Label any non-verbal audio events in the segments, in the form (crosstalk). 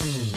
Mm-hmm.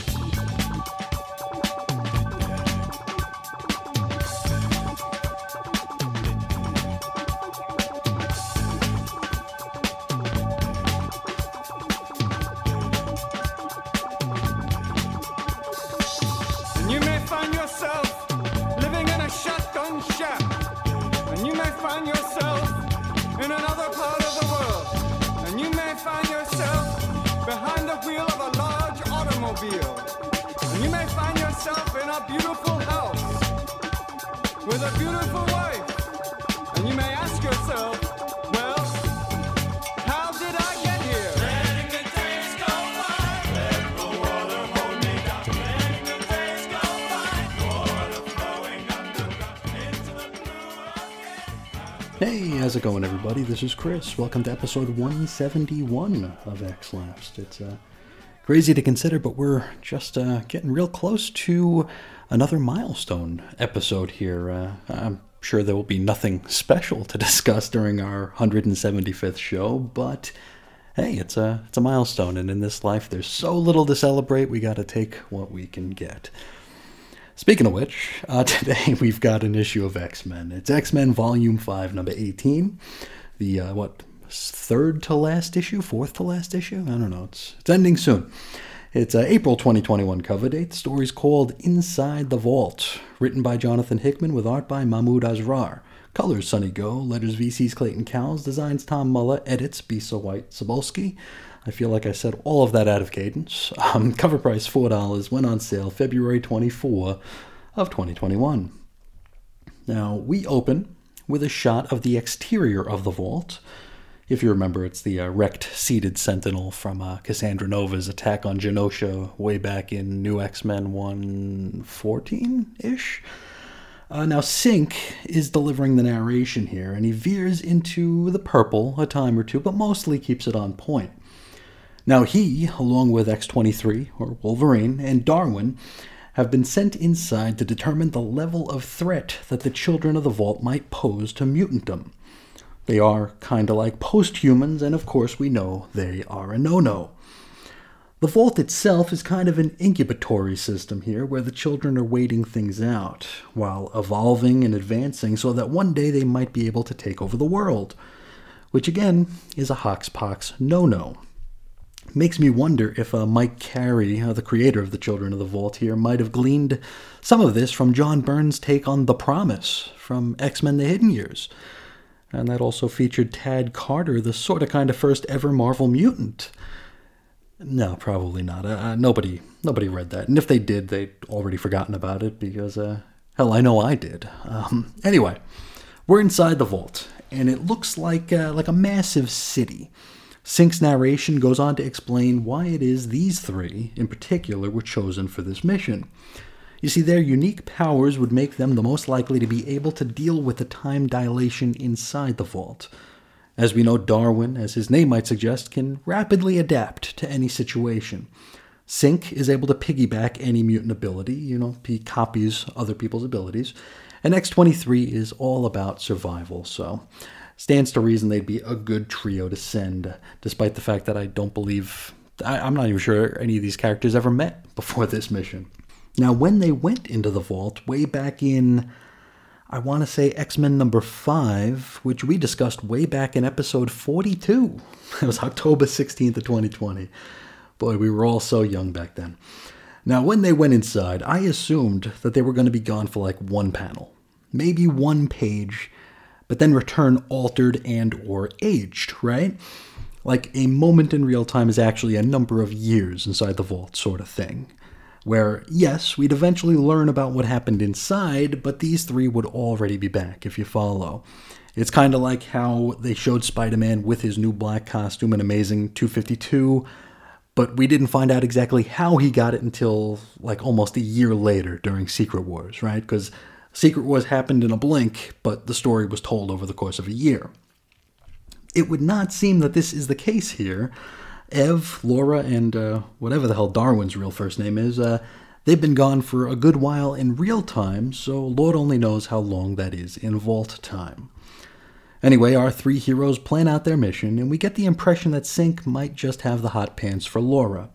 How's it going, everybody? This is Chris. Welcome to episode 171 of X Lapsed. It's uh, crazy to consider, but we're just uh, getting real close to another milestone episode here. Uh, I'm sure there will be nothing special to (laughs) discuss during our 175th show, but hey, it's a it's a milestone, and in this life, there's so little to celebrate. We got to take what we can get. Speaking of which, uh, (laughs) today we've got an issue of X Men. It's X Men Volume 5, number 18. The, uh, what, third to last issue? Fourth to last issue? I don't know. It's, it's ending soon. It's uh, April 2021 cover date. The story's called Inside the Vault, written by Jonathan Hickman with art by Mahmoud Asrar. Colors Sunny Gho, letters VC's Clayton Cowles, designs Tom Muller, edits Bisa White Sobolski. I feel like I said all of that out of cadence. Um, (laughs) cover price $4, went on sale February 24 of 2021. Now, we open with a shot of the exterior of the vault. If you remember, it's the uh, wrecked seated sentinel from uh, Cassandra Nova's attack on Genosha way back in New X Men 114 ish. Uh, now, Synch is delivering the narration here, and he veers into the purple a time or two, but mostly keeps it on point. Now, he, along with X23, or Wolverine, and Darwin, have been sent inside to determine the level of threat that the children of the Vault might pose to mutantdom. They are kinda like post humans, and of course, we know they are a no no. The vault itself is kind of an incubatory system here where the children are waiting things out while evolving and advancing so that one day they might be able to take over the world, which again is a Hoxpox no no. Makes me wonder if uh, Mike Carey, uh, the creator of the Children of the Vault here, might have gleaned some of this from John Byrne's take on The Promise from X Men The Hidden Years. And that also featured Tad Carter, the sort of kind of first ever Marvel mutant. No, probably not. Uh, uh, nobody, nobody read that, and if they did, they'd already forgotten about it because, uh, hell, I know I did. Um, anyway, we're inside the vault, and it looks like uh, like a massive city. Synch's narration goes on to explain why it is these three, in particular, were chosen for this mission. You see, their unique powers would make them the most likely to be able to deal with the time dilation inside the vault. As we know, Darwin, as his name might suggest, can rapidly adapt to any situation. Synch is able to piggyback any mutant ability, you know, he copies other people's abilities. And X23 is all about survival, so stands to reason they'd be a good trio to send, despite the fact that I don't believe, I, I'm not even sure any of these characters ever met before (laughs) this mission. Now, when they went into the vault way back in I want to say X Men number five, which we discussed way back in episode 42. (laughs) It was October 16th of 2020. Boy, we were all so young back then. Now, when they went inside, I assumed that they were going to be gone for like one panel, maybe one page, but then return altered and or aged, right? Like a moment in real time is actually a number of years inside the vault sort of thing where, yes, we'd eventually learn about what happened inside, but these three would already be back, if you follow. It's kind of like how they showed Spider Man with his new black costume in Amazing 252, but we didn't find out exactly how he got it until like almost a year later during Secret Wars, right? Because Secret Wars happened in a blink, but the story was told over the course of a year. It would not seem that this is the case here. Ev, Laura, and uh, whatever the hell Darwin's real first name is, uh, they've been gone for a good while in real time, so Lord only knows how long that is in vault time. Anyway, our three heroes plan out their mission, and we get the impression that Synch might just have the hot pants for Laura.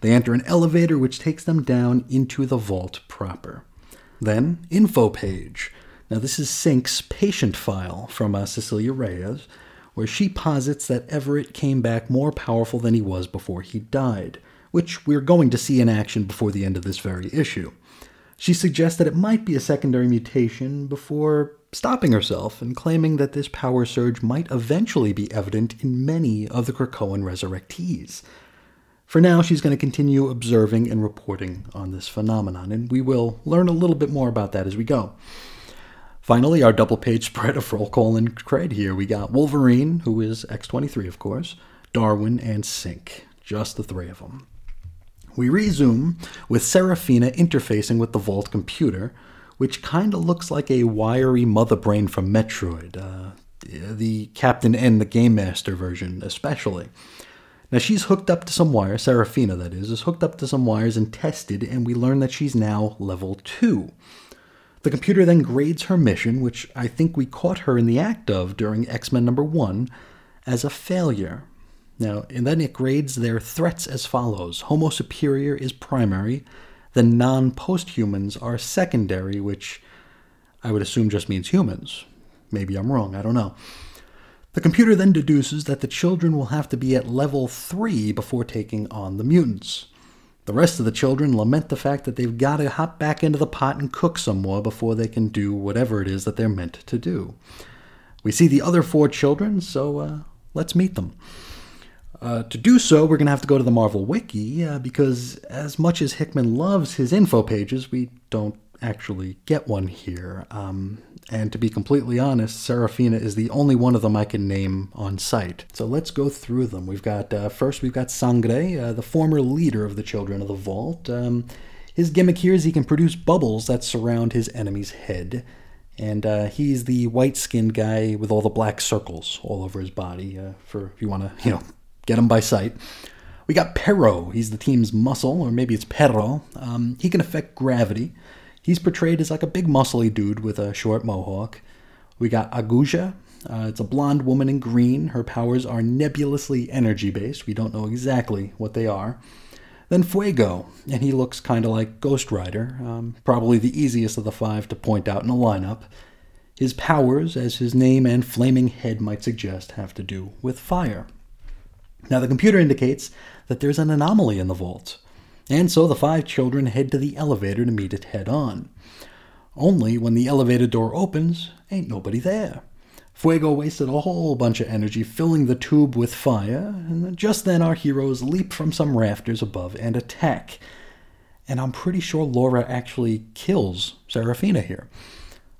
They enter an elevator which takes them down into the vault proper. Then, info page. Now, this is Synch's patient file from uh, Cecilia Reyes, where she posits that Everett came back more powerful than he was before he died, which we're going to see in action before the end of this very issue. She suggests that it might be a secondary mutation before stopping herself and claiming that this power surge might eventually be evident in many of the Krakoan resurrectees. For now, she's going to continue observing and reporting on this phenomenon, and we will learn a little bit more about that as we go. Finally, our double page (laughs) spread of roll call and cred here. We got Wolverine, who is X23, of course, Darwin, and Synch. Just the three of them. We resume with Seraphina interfacing with the Vault computer, which kind of looks like a wiry mother brain from Metroid, uh, the Captain N, the Game Master version, especially. Now she's hooked up to some wires, Seraphina that is, is hooked up to some wires and tested, and we learn that she's now level 2. The computer then grades her mission, which I think we caught her in the act of during X Men number 1, as a failure. Now, and then it grades their threats as follows Homo superior is primary, the non posthumans are secondary, which I would assume just means humans. Maybe I'm wrong, I don't know. The computer then deduces that the children will have to be at level 3 before taking on the mutants. The rest of the children lament the fact that they've got to hop back into the pot and cook some more before they can do whatever it is that they're meant to do. We see the other four children, so uh, let's meet them. Uh, to do so, we're going to have to go to the Marvel Wiki uh, because, as much as Hickman loves his info pages, we don't actually get one here. Um, and to be completely honest, Seraphina is the only one of them I can name on sight. So let's go through them. We've got uh, first, we've got Sangre, uh, the former leader of the Children of the Vault. Um, his gimmick here is he can produce bubbles that surround his enemy's head. And uh, he's the white skinned guy with all the black circles all over his body, uh, for if you want to, you know, get him by sight. We got Perro. He's the team's muscle, or maybe it's Perro. Um, he can affect gravity. He's portrayed as like a big muscly dude with a short mohawk. We got Aguja. Uh, it's a blonde woman in green. Her powers are nebulously energy based. We don't know exactly what they are. Then Fuego, and he looks kind of like Ghost Rider, um, probably the easiest of the five to point out in a lineup. His powers, as his name and flaming head might suggest, have to do with fire. Now, the computer indicates that there's an anomaly in the vault, and so the five children head to the elevator to meet it head on. Only when the elevator door opens, ain't nobody there. Fuego wasted a whole bunch of energy filling the tube with fire, and just then our heroes leap from some rafters above and attack. And I'm pretty sure Laura actually kills Seraphina here.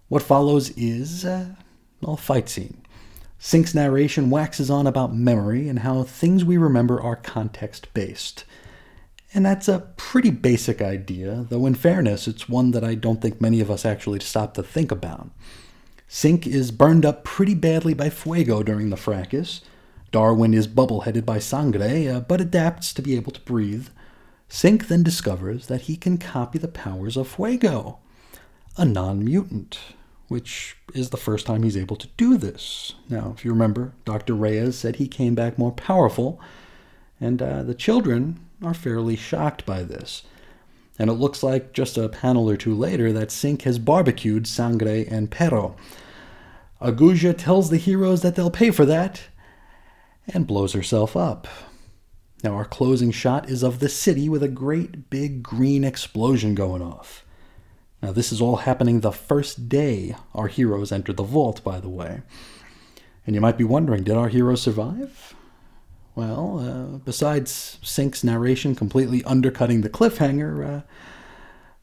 What follows is uh, a fight scene. Synch's narration waxes on about memory and how things we remember are context based. And that's a pretty basic idea, though in fairness, it's one that I don't think many of us actually stop to think about. Synch is burned up pretty badly by Fuego during the fracas. Darwin is bubble headed by Sangre, uh, but adapts to be able to breathe. Synch then discovers that he can copy the powers of Fuego, a non mutant which is the first time he's able to do this. Now, if you remember, Dr. Reyes said he came back more powerful, and uh, the children are fairly shocked by this. And it looks like just a panel or two later that Synch has barbecued Sangre and Perro. Aguja tells the heroes that they'll pay for that and blows herself up. Now, our closing shot is of the city with a great big green explosion going off. Now, this is all happening the first day our heroes enter the vault, by the way. And you might be wondering did our heroes survive? Well, uh, besides Synch's narration completely undercutting the cliffhanger, uh,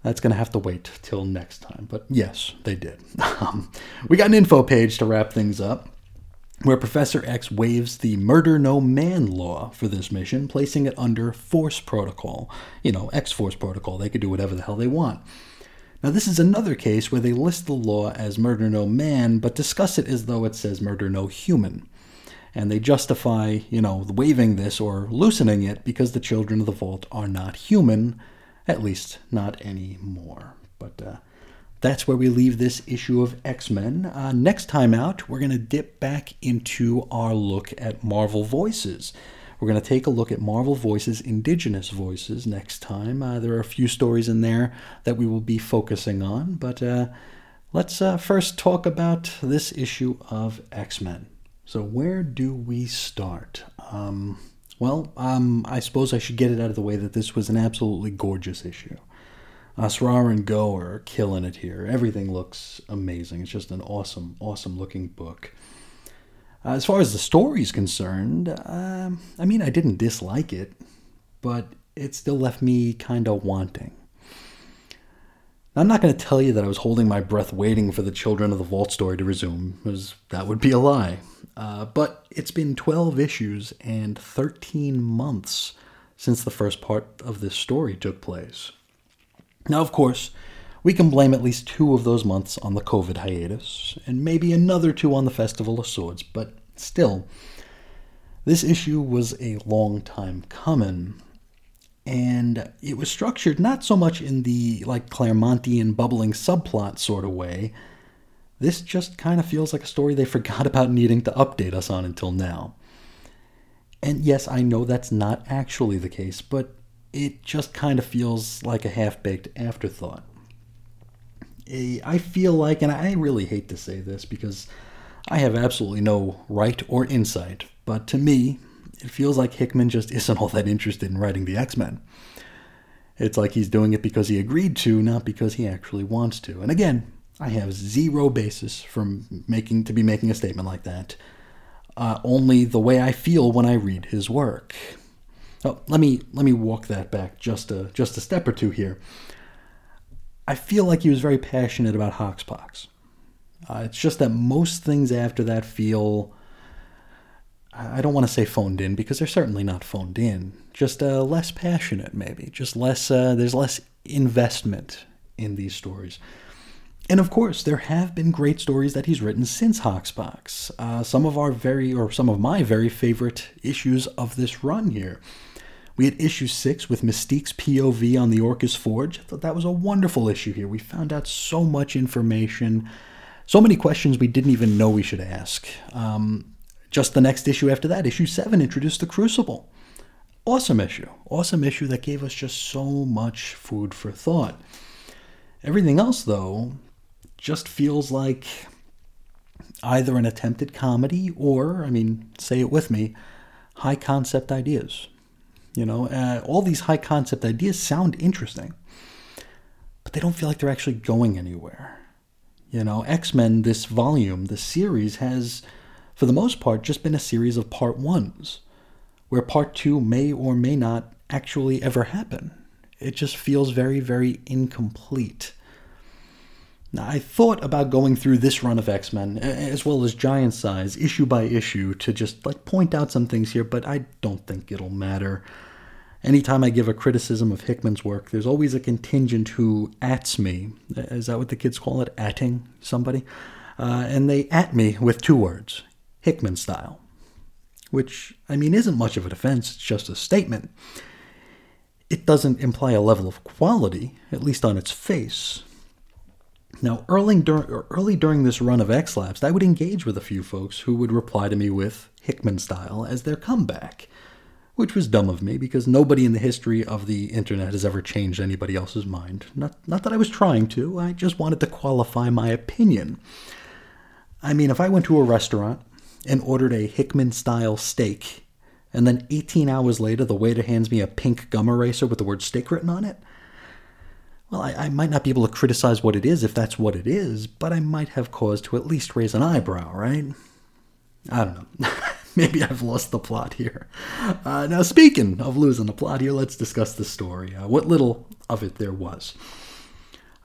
that's going to have to wait till next time. But yes, they did. (laughs) Um, we got an info page to wrap things up where Professor X waives the murder no man law for this mission, placing it under Force Protocol. You know, X Force Protocol. They could do whatever the hell they want. Now, this is another case where they list the law as murder no man, but discuss it as though it says murder no human. And they justify, you know, waiving this or loosening it because the children of the vault are not human, at least not anymore. But uh, that's where we leave this issue of X Men. Uh, next time out, we're going to dip back into our look at Marvel Voices. We're going to take a look at Marvel Voices Indigenous Voices next time. Uh, there are a few stories in there that we will be focusing on, but uh, let's uh, first talk about this issue of X Men. So, where do we start? Um, well, um, I suppose I should get it out of the way that this was an absolutely gorgeous issue. Asrar and Gho are killing it here. Everything looks amazing. It's just an awesome, awesome looking book. Uh, as far as the story's concerned, uh, I mean, I didn't dislike it, but it still left me kind of wanting. I'm not going to tell you that I was holding my breath waiting for the Children of the Vault story to resume, because that would be a lie. Uh, but it's been 12 issues and 13 months since the first part of this story took place. Now, of course, we can blame at least two of those months on the COVID hiatus, and maybe another two on the Festival of Swords, but still, this issue was a long time coming. And it was structured not so much in the like Claremontian bubbling subplot sort of way. This just kind of feels like a story they (laughs) forgot about needing to update us on until now. And yes, I know that's not actually the case, but it just kind of feels like a half baked afterthought. I feel like, and I really hate to say this because I have absolutely no right or insight, but to me, it feels like Hickman just isn't all that interested in writing the X Men. It's like he's doing it because he agreed to, not because he actually wants to. And again, I have zero basis for making to be making a statement like that. Uh, only the way I feel when I read his work. Oh, let me let me walk that back just a just a step or two here. I feel like he was very passionate about Hoxpox. Uh, it's just that most things after that feel, I don't want to say phoned in because they're certainly not phoned in. Just uh, less passionate, maybe. Just less. Uh, there's less investment in these stories. And of course, there have been great stories that he's written since Hoxpox. Uh, some of our very, or some of my very favorite issues of this run here. We had issue six with Mystique's POV on the Orchis Forge. I thought that was a wonderful issue here. We found out so much information, so many questions we didn't even know we should ask. Um, just the next issue after that, issue seven, introduced the Crucible. Awesome issue. Awesome issue that gave us just so much food for thought. Everything else, though, just feels like either an attempted comedy or, I mean, say it with me, high concept ideas. You know, uh, all these high concept ideas sound interesting, but they don't feel like they're actually going anywhere. You know, X Men, this volume, this series has, for the most part, just been a series of part ones, where part two may or may not actually ever happen. It just feels very, very incomplete. Now, I thought about going through this run of X Men, as well as Giant Size, issue by issue, to just like point out some things here, but I don't think it'll matter. Anytime I give a criticism of Hickman's work, there's always a contingent who ats me. Is that what the kids call it? Atting somebody? Uh, and they at me with two words Hickman style. Which, I mean, isn't much of a defense, it's just a statement. It doesn't imply a level of quality, at least on its face. Now, early, dur- early during this run of X Lapsed, I would engage with a few folks who would reply to me with Hickman style as their comeback, which was dumb of me because nobody in the history of the internet has ever changed anybody else's mind. Not, not that I was trying to, I just wanted to qualify my opinion. I mean, if I went to a restaurant and ordered a Hickman style steak, and then 18 hours later the waiter hands me a pink gum eraser with the word steak written on it, well, I, I, might not be able to criticize what it is if that's what it is, but I might have cause to at least raise an eyebrow, right? I don't know. (laughs) Maybe I've lost the plot here. Uh, now, speaking of losing the plot here, let's discuss the story. Uh, what little of it there was.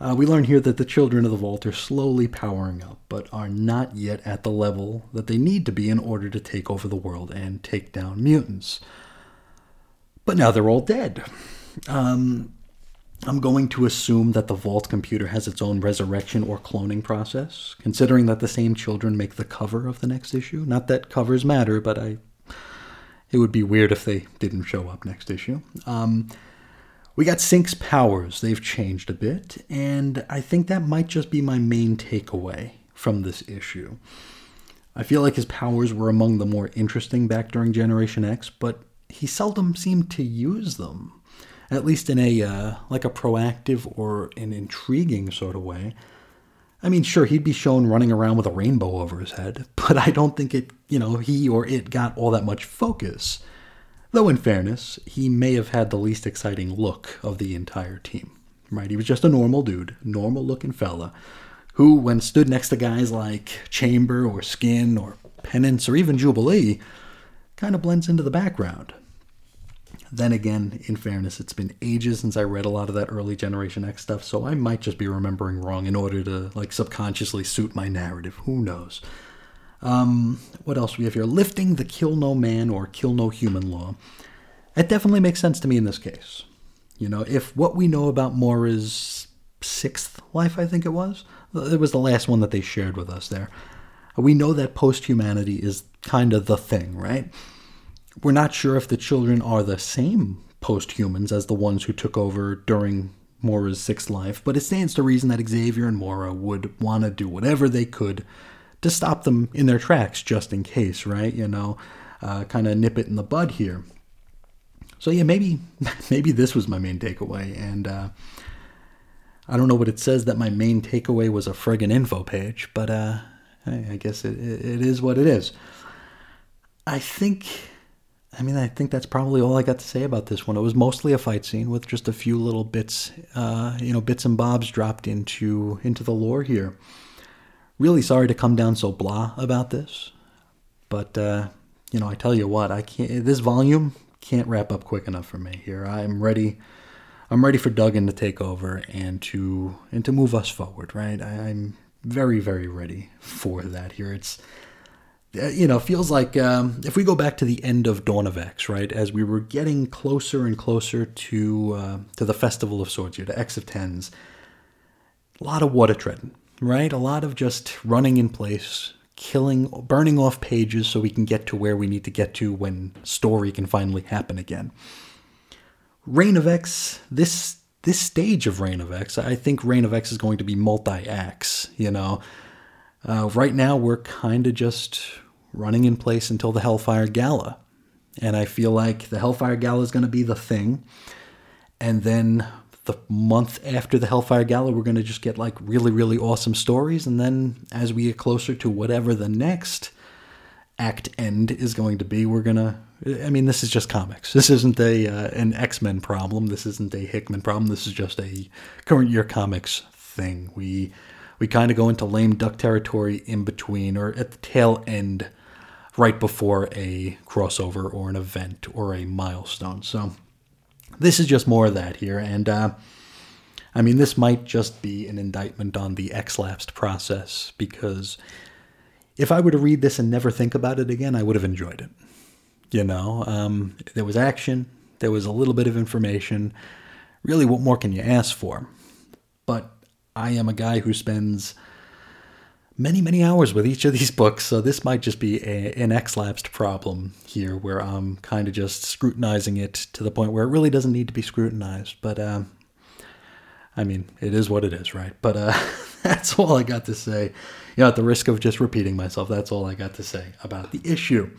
Uh, we learn here that the children of the vault are slowly powering up, but are not yet at the level that they need to be in order to take over the world and take down mutants. But now they're all dead. Um, I'm going to assume that the Vault computer has its own resurrection or cloning process, considering that the same children make the cover of the next issue. Not that covers matter, but I it would be weird if they didn't show up next issue. Um, we got Synch's powers. They've changed a bit, and I think that might just be my main takeaway from this issue. I feel like his powers were among the more interesting back during Generation X, but he seldom seemed to use them, at least in a uh, like a proactive or an intriguing sort of way. I mean, sure, he'd be shown running around with a rainbow over his head, (laughs) but I don't think it, you know, he or it got all that much focus. Though, in fairness, he may have had the least exciting look of the entire team. Right? He was just a normal dude, normal looking fella, who, when stood next to guys like Chamber or Skin or Penance or even Jubilee, kind of blends into the background. Then again, in fairness, it's been ages since I read a lot of that early Generation X stuff, so I might just be remembering wrong in order to like subconsciously suit my narrative. Who knows? Um, what else we have here? Lifting the kill no man or kill no human law. It definitely makes sense to me in this case. You know, if what we know about Moira's sixth life, I think it was, it was the last one that they shared with us there. We know that post humanity is kind of the thing, right? We're not sure if the children are the same post humans as the ones who took over during Moira's sixth life, but it stands to reason that Xavier and Moira would want to do whatever they could to stop them in their tracks just in case, right? You know, uh, kind of nip it in the bud here. So yeah, maybe (laughs) maybe this was my main takeaway, and uh, I don't know what it says that my main takeaway was a friggin' info page, but uh, I guess it, it is what it is. I think I mean, I think that's probably all I got to say about this one. It was mostly a fight scene with just a few little bits, uh, you know, bits and bobs dropped into into the lore here. Really sorry to come down so blah about this, but uh, you know, I tell you what, I can't. This volume can't wrap up quick enough for me here. I'm ready. I'm ready for Duggan to take over and to and to move us forward. Right, I, I'm very very ready for that here. It's uh, you know, feels like um, if we go back to the end of Dawn of X, right, as we were getting closer and closer to uh, to the Festival of Swords here, to X of Tens, a lot of water treading, right? A lot of just running in place, killing, burning off pages so we can get to where we need to get to when story can finally happen again. Reign of X, this this stage of Reign of X, I think Reign of X is going to be multi acts, you know. Uh, right now, we're kind of just running in place until the Hellfire Gala. And I feel like the Hellfire Gala is going to be the thing. And then the month after the Hellfire Gala, we're going to just get like really, really awesome stories. And then as we get closer to whatever the next act end is going to be, we're going to. I mean, this is just comics. This isn't a uh, an X Men problem. This isn't a Hickman problem. This is just a current year comics thing. We we kind of go into lame duck territory in between or at the tail end right before a crossover or an event or a milestone. So this is just more of that here. And uh, I mean, this might just be an indictment on the X lapsed process because if I were to read this and never think about it again, I would have enjoyed it. You know, um, there was action, there was a little bit of information. Really, what more can you ask for? But I am a guy who spends many, many hours with each of these books, so this might just be a, an X-lapsed problem here, where I'm kind of just scrutinizing it to the point where it really doesn't need to be scrutinized. But, uh, I mean, it is what it is, right? But uh, (laughs) that's all I got to say. You know, at the risk of just repeating myself, that's all I got to say about the issue.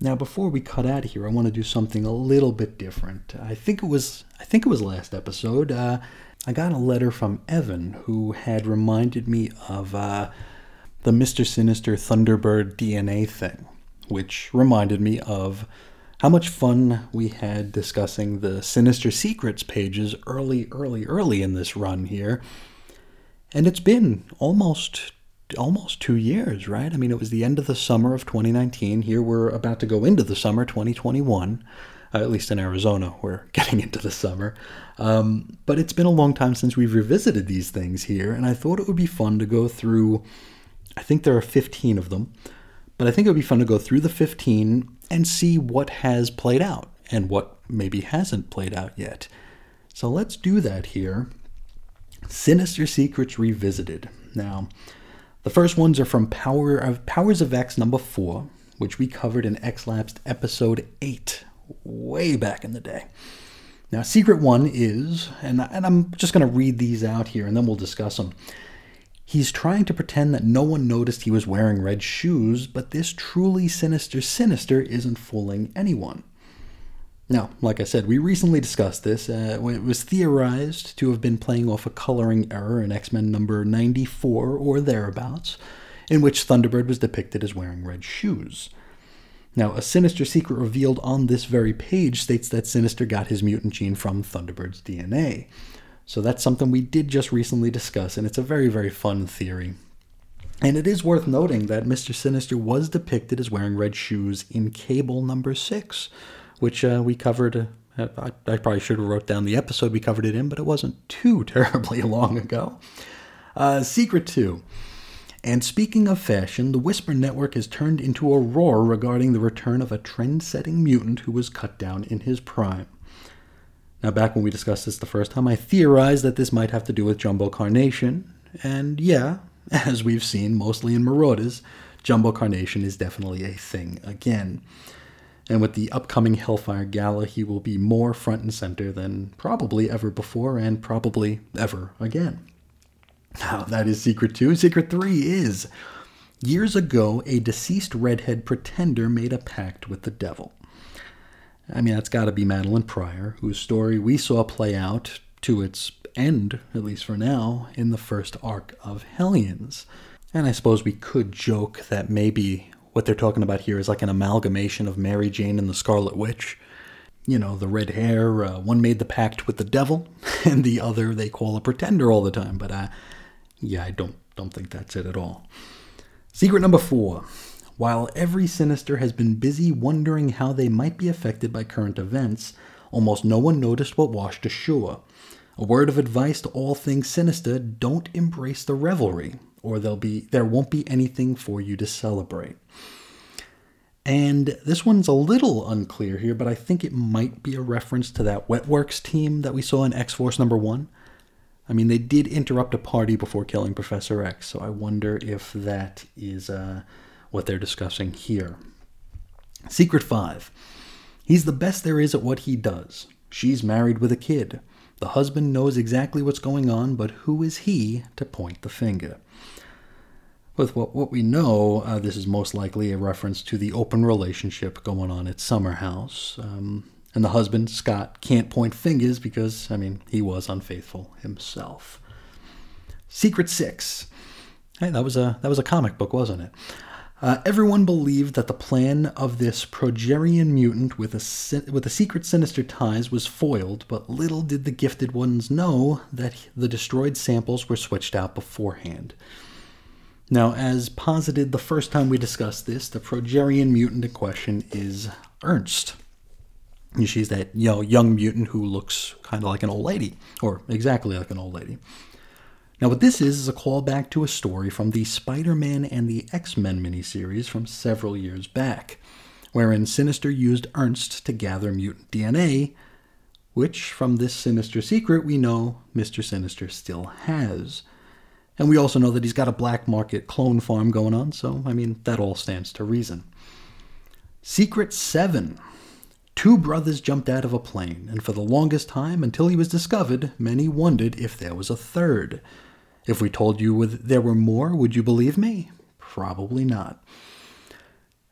Now, before we cut out here, I want to do something a little bit different. I think it was, I think it was last episode. Uh, I got a letter from Evan who had reminded me of uh, the Mr. Sinister Thunderbird DNA thing, which reminded me of how much fun we had discussing the Sinister Secrets pages early, early, early in this run here. And it's been almost almost two years, right? I mean, it was the end of the summer of 2019. Here we're about to go into the summer 2021 uh, at least in Arizona, we're (laughs) getting into the summer. Um, but it's been a long time since we've revisited these things here, and I thought it would be fun to go through. I think there are 15 of them, but I think it would be fun to go through the 15 and see what has played out and what maybe hasn't played out yet. So let's do that here. Sinister Secrets Revisited. Now, the first ones are from Power of Powers of X number 4, which we covered in X Lapsed episode 8, way back in the day. Now, secret one is, and, and I'm just going to read these out here and then we'll discuss them. He's trying to pretend that no one noticed he was wearing red shoes, but this truly sinister sinister isn't fooling anyone. Now, like I said, we recently discussed this uh, it was theorized to have been playing off a coloring error in X Men number 94 or thereabouts, in which Thunderbird was depicted as wearing red shoes. Now, a sinister secret revealed on this very page states that Sinister got his mutant gene from Thunderbird's DNA. So that's something we did just recently discuss, and it's a very, very fun theory. And it is worth noting that Mr. Sinister was depicted as wearing red shoes in Cable number six, which uh, we covered. Uh, I, I, probably should have wrote down the episode we covered it in, but it wasn't (laughs) too terribly long ago. Uh, secret two. And speaking of fashion, the Whisper Network has turned into a roar regarding the return of a trend setting mutant who was cut down in his prime. Now, back when we discussed this the first time, I theorized that this might have to do with Jumbo Carnation, and yeah, (laughs) as we've seen mostly in Marauders, Jumbo Carnation is definitely a thing again. And with the upcoming Hellfire Gala, he will be more front and center than probably ever before and probably ever again. Now, that is secret two. Secret three is years ago, a deceased redhead pretender made a pact with the devil. I mean, that's got to be Madelyne Pryor, whose story we saw play out to its end, at least for now, in the first arc of Hellions. And I suppose we could joke that maybe what they're talking about here is like an amalgamation of Mary Jane and the Scarlet Witch. You know, the red hair, uh, one made the pact with the devil, (laughs) and the other they call a pretender all the time. But uh, yeah, I don't don't think that's it at all. Secret number four. While every sinister has been busy wondering how they might be affected by current events, almost no one noticed what washed ashore. A word of advice to all things sinister, don't embrace the revelry, or there'll be there won't be anything for you to celebrate. And this one's a little unclear here, but I think it might be a reference to that Wetworks team that we saw in X Force number one. I mean, they did interrupt a party before killing Professor X, so I wonder if that is uh, what they're discussing here. Secret 5. He's the best there is at what he does. She's married with a kid. The husband knows exactly what's going on, but who is he to point the finger? With what, what we know, uh, this is most likely a reference to the open relationship going on at Summer House. Um, and the husband, Scott, can't point fingers because, I mean, he was unfaithful himself. Secret Six. Hey, that was a that was a comic book, wasn't it? Uh, everyone believed that the plan of this progerian mutant with a with a secret sinister ties was foiled, but little did the gifted ones know that the destroyed samples were switched out beforehand. Now, as posited the first time we discussed this, the progerian mutant in question is Ernst. She's that you know, young mutant who looks kind of like an old lady, or exactly like an old lady. Now, what this is is a callback to a story from the Spider Man and the X Men miniseries from several years back, wherein Sinister used Ernst to gather mutant DNA, which, from this sinister secret, we know Mr. Sinister still has. And we also know that he's got a black market clone farm going on, so, I mean, that all stands to reason. Secret 7 Two brothers jumped out of a plane, and for the longest time, until he was discovered, many wondered if there was a third. If we told you there were more, would you believe me? Probably not.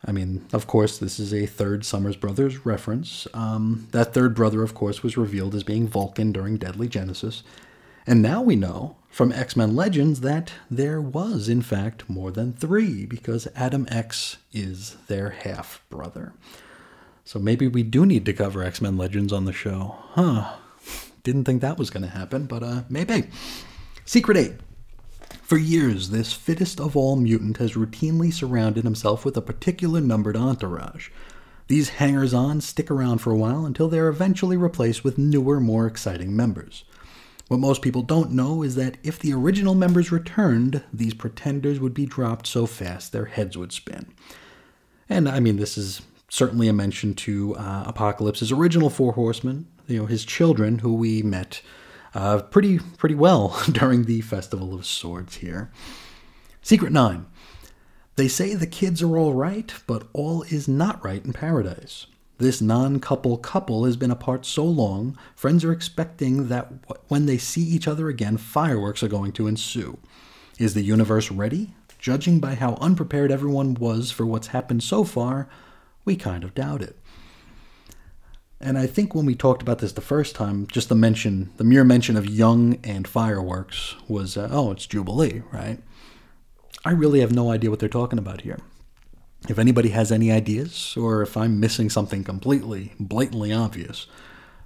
I mean, of course, this is a third Summers Brothers reference. Um, that third brother, of course, was revealed as being Vulcan during Deadly Genesis. And now we know from X Men Legends that there was, in fact, more than three, because Adam X is their half brother. So maybe we do need to cover X Men Legends on the show. Huh. Didn't think that was going to happen, but uh, maybe. Secret 8. For years, this fittest of all mutant has routinely surrounded himself with a particular numbered entourage. These hangers on stick around for a while until they're eventually replaced with newer, more exciting members. What most people don't know is that if the original members returned, these pretenders would be dropped so fast their heads would spin. And I mean, this is certainly a mention to uh, Apocalypse's original Four Horsemen, you know, his children, who we met uh, pretty pretty well (laughs) during the Festival of Swords here. Secret Nine. They say the kids are all right, but all is not right in paradise. This non couple couple has been apart so long, friends are expecting that when they see each other again, fireworks are going to ensue. Is the universe ready? Judging by how unprepared everyone was for what's happened so far, we kind of doubt it. And I think when we talked about this the first time, just the mention, the mere mention of Young and fireworks was, uh, oh, it's Jubilee, right? I really have no idea what they're talking about here. If anybody has any ideas, or if I'm missing something completely, blatantly obvious,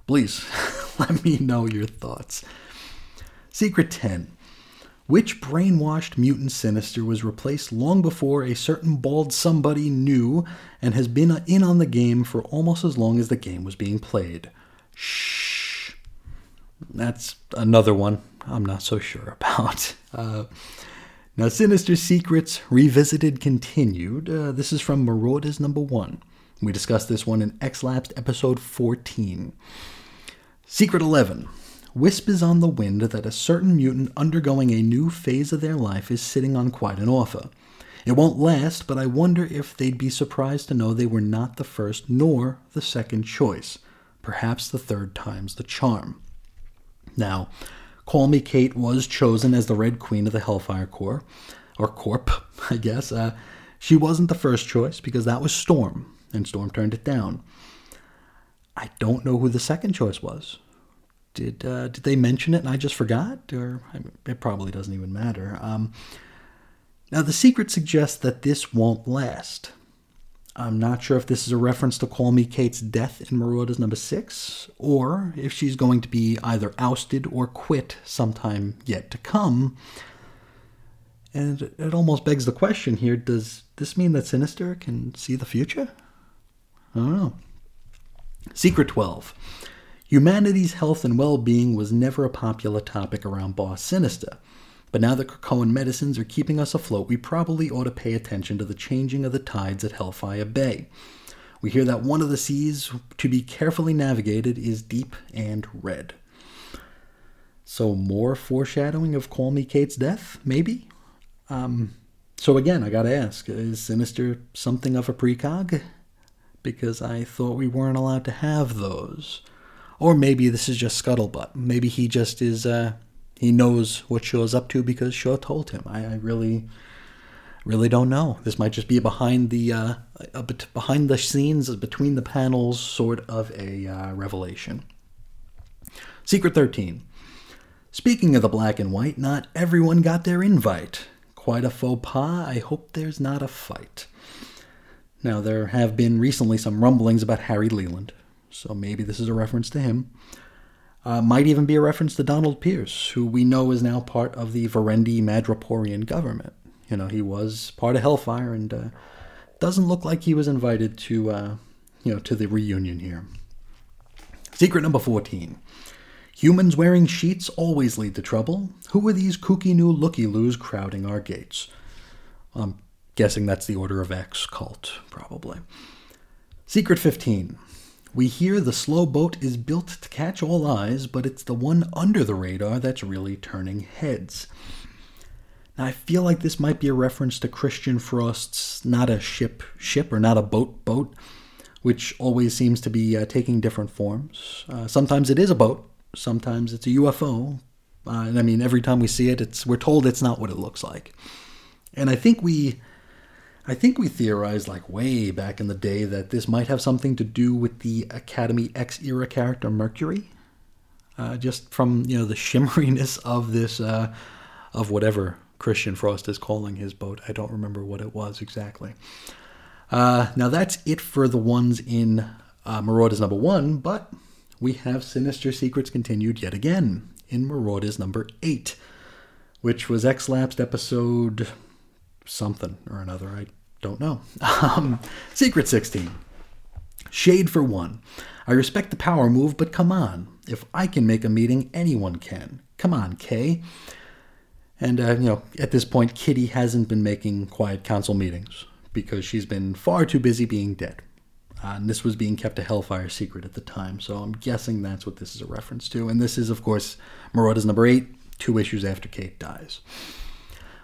please (laughs) let me know your thoughts. Secret 10. Which brainwashed mutant sinister was replaced long before a certain bald somebody knew and has been in on the game for almost as long as the game was being played? Shh. That's another one I'm not so sure about. (laughs) Uh, now, Sinister Secrets Revisited continued. Uh, this is from Marauders number one. We discussed this one in X Lapsed episode 14. Secret 11 whispers on the wind that a certain mutant undergoing a new phase of their life is sitting on quite an offer. It won't last, but I wonder if they'd be surprised to know they were not the first nor the second choice. Perhaps the third time's the charm. Now, Call Me Kate was chosen as the Red Queen of the Hellfire Corps, or Corp, (laughs) I guess. Uh, she wasn't the first choice because that was Storm, and Storm turned it down. I don't know who the second choice was. Did uh, did they mention it and I just forgot? Or it probably doesn't even matter. Um, now the secret suggests that this won't last. I'm not sure if this is a reference to Call Me Kate's death in Marauders number six, or if she's going to be either ousted or quit sometime yet to come. And it almost begs the question here does this mean that Sinister can see the future? I don't know. Secret 12. Humanity's health and well being was never a popular topic around Boss Sinister. But now that Krakoan medicines are keeping us afloat, we probably ought to pay attention to the changing of the tides at Hellfire Bay. We hear that one of the seas to be carefully navigated is deep and red. So, more foreshadowing of Call Me Kate's death, maybe? Um, so, again, I gotta ask is Sinister something of a precog? Because I thought we weren't allowed to have those. Or maybe this is just scuttlebutt. Maybe he just is, uh, he knows what Shaw's up to because Shaw told him. I, I really, really don't know. This might just be behind the, uh, behind the scenes, between the panels sort of a uh, revelation. Secret 13. Speaking of the black and white, not everyone got their invite. Quite a faux pas. I hope there's not a fight. Now, there have been recently some rumblings about Harry Leland, so maybe this is a reference to him. Uh, might even be a reference to Donald Pierce, who we know is now part of the Verendi Madripoorian government. You know, he was part of Hellfire, and uh, doesn't look like he was invited to, uh, you know, to the reunion here. Secret number fourteen: Humans wearing sheets always lead to trouble. Who are these kooky new looky-loos crowding our gates? I'm guessing that's the Order of X cult, probably. Secret 15. We hear the slow boat is built to catch all eyes, but it's the one under the radar that's really turning heads. Now, I feel like this might be a reference to Christian Frost's not a ship ship or not a boat boat, which always seems to be uh, taking different forms. Uh, sometimes it is a boat, sometimes it's a UFO. Uh, I mean, every time we see it, it's we're told it's not what it looks like. And I think we I think we theorized like way back in the day that this might have something to do with the Academy X era character Mercury, uh, just from you know the shimmeriness of this uh, of whatever Christian Frost is calling his boat. I don't remember what it was exactly. Uh, now that's it for the ones in uh, Marauders number one, but we have Sinister Secrets continued yet again in Marauders number eight, which was X Lapsed episode something or another. I don't know. (laughs) Um, Secret 16. Shade for one. I respect the power move, but come on. If I can make a meeting, anyone can. Come on, Kay. And, uh, you know, at this point, Kitty hasn't been making quiet council meetings because she's been far too busy being dead. Uh, and this was being kept a Hellfire secret at the time, so I'm guessing that's what this is a reference to. And this is, of course, Marauders number 8, two issues after Kate dies.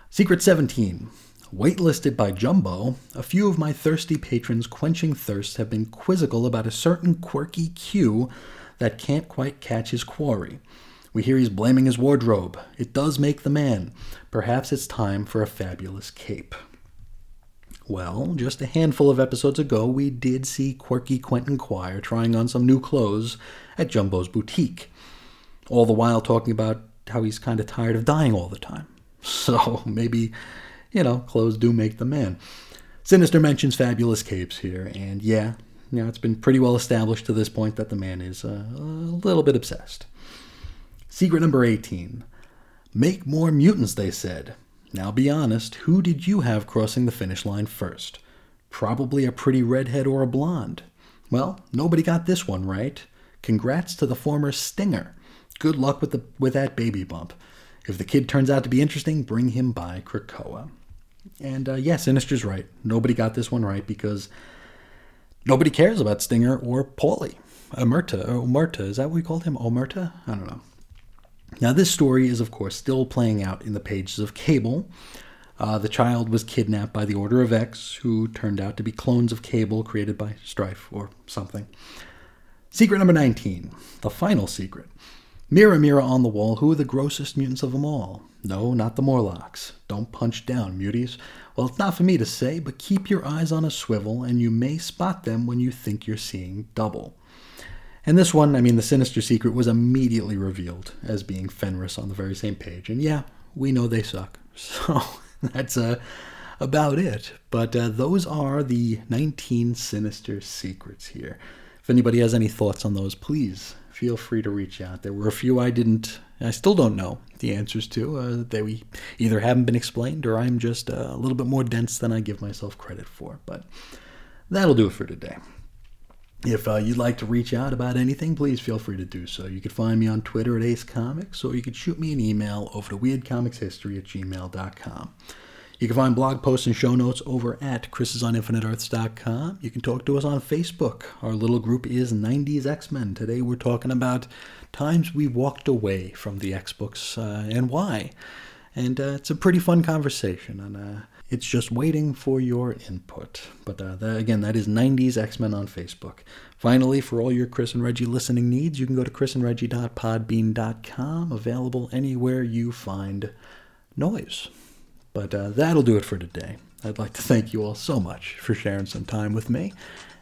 Secret 17. Waitlisted by Jumbo, a few of my thirsty patrons quenching thirst have been quizzical about a certain quirky Q that can't quite catch his quarry. We hear he's blaming his wardrobe. It does make the man. Perhaps it's time for a fabulous cape. Well, just a handful of episodes ago, we did see quirky Quentin Quire trying on some new clothes at Jumbo's boutique. All the while talking about how he's kind of tired of dying all the time. (laughs) So maybe, you know, clothes do make the man. Sinister mentions fabulous capes here, and yeah, you know, it's been pretty well established to this point that the man is uh, a little bit obsessed. Secret number 18. Make more mutants, they said. Now be honest, who did you have crossing the finish line first? Probably a pretty redhead or a blonde. Well, nobody got this one right. Congrats to the former Stinger. Good luck with the with that baby bump. If the kid turns out to be interesting, bring him by Krakoa. And uh, yeah, Sinister's right. Nobody got this one right because nobody cares about Stinger or Paulie. Omerta, Omerta, is that what we called him? Omerta? I don't know. Now, this story is, of course, still playing out in the pages of Cable. Uh, the child was kidnapped by the Order of X, who turned out to be clones of Cable created by Strife or something. Secret number 19, the final secret. Mirror, mirror on the wall, who are the grossest mutants of them all? No, not the Morlocks. Don't punch down, muties. Well, it's not for me to say, but keep your eyes on a swivel, and you may spot them when you think you're seeing double. And this one, I mean, the sinister secret was immediately revealed as being Fenris on the very same page. And yeah, we know they suck. (laughs) So that's uh, about it. But uh, those are the 19 sinister secrets here. If anybody has any thoughts on those, please feel free to reach out. There were a few I didn't, I still don't know the answers to. Uh, they either haven't been explained or I'm just uh, a little bit more dense than I give myself credit for. But that'll do it for today. If uh, you'd like to reach out about anything, please feel free to do so. You can find me on Twitter at Ace Comics, or you can shoot me an email over to weirdcomicshistory at gmail.com. You can find blog posts and show notes over at chrisisoninfiniteearths.com. You can talk to us on Facebook. Our little group is 90s X-Men. Today we're talking about times we walked away from the X-Books uh, and why. And uh, it's a pretty fun conversation, and uh, it's just waiting for your input. But uh, that, again, that is 90s X Men on Facebook. Finally, for all your Chris and Reggie listening needs, you can go to chrisandreggie.podbean.com, available anywhere you find noise. But uh, that'll do it for today. I'd like to thank you all so much for sharing some time with me.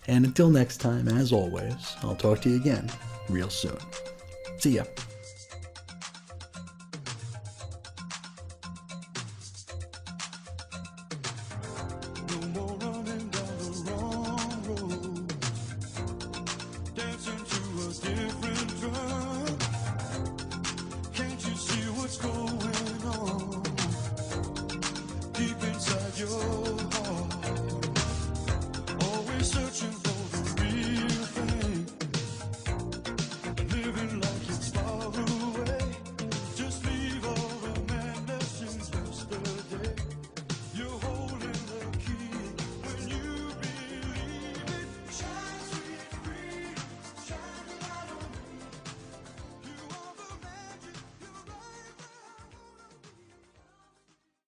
And until next time, as always, I'll talk to you again real soon. See ya.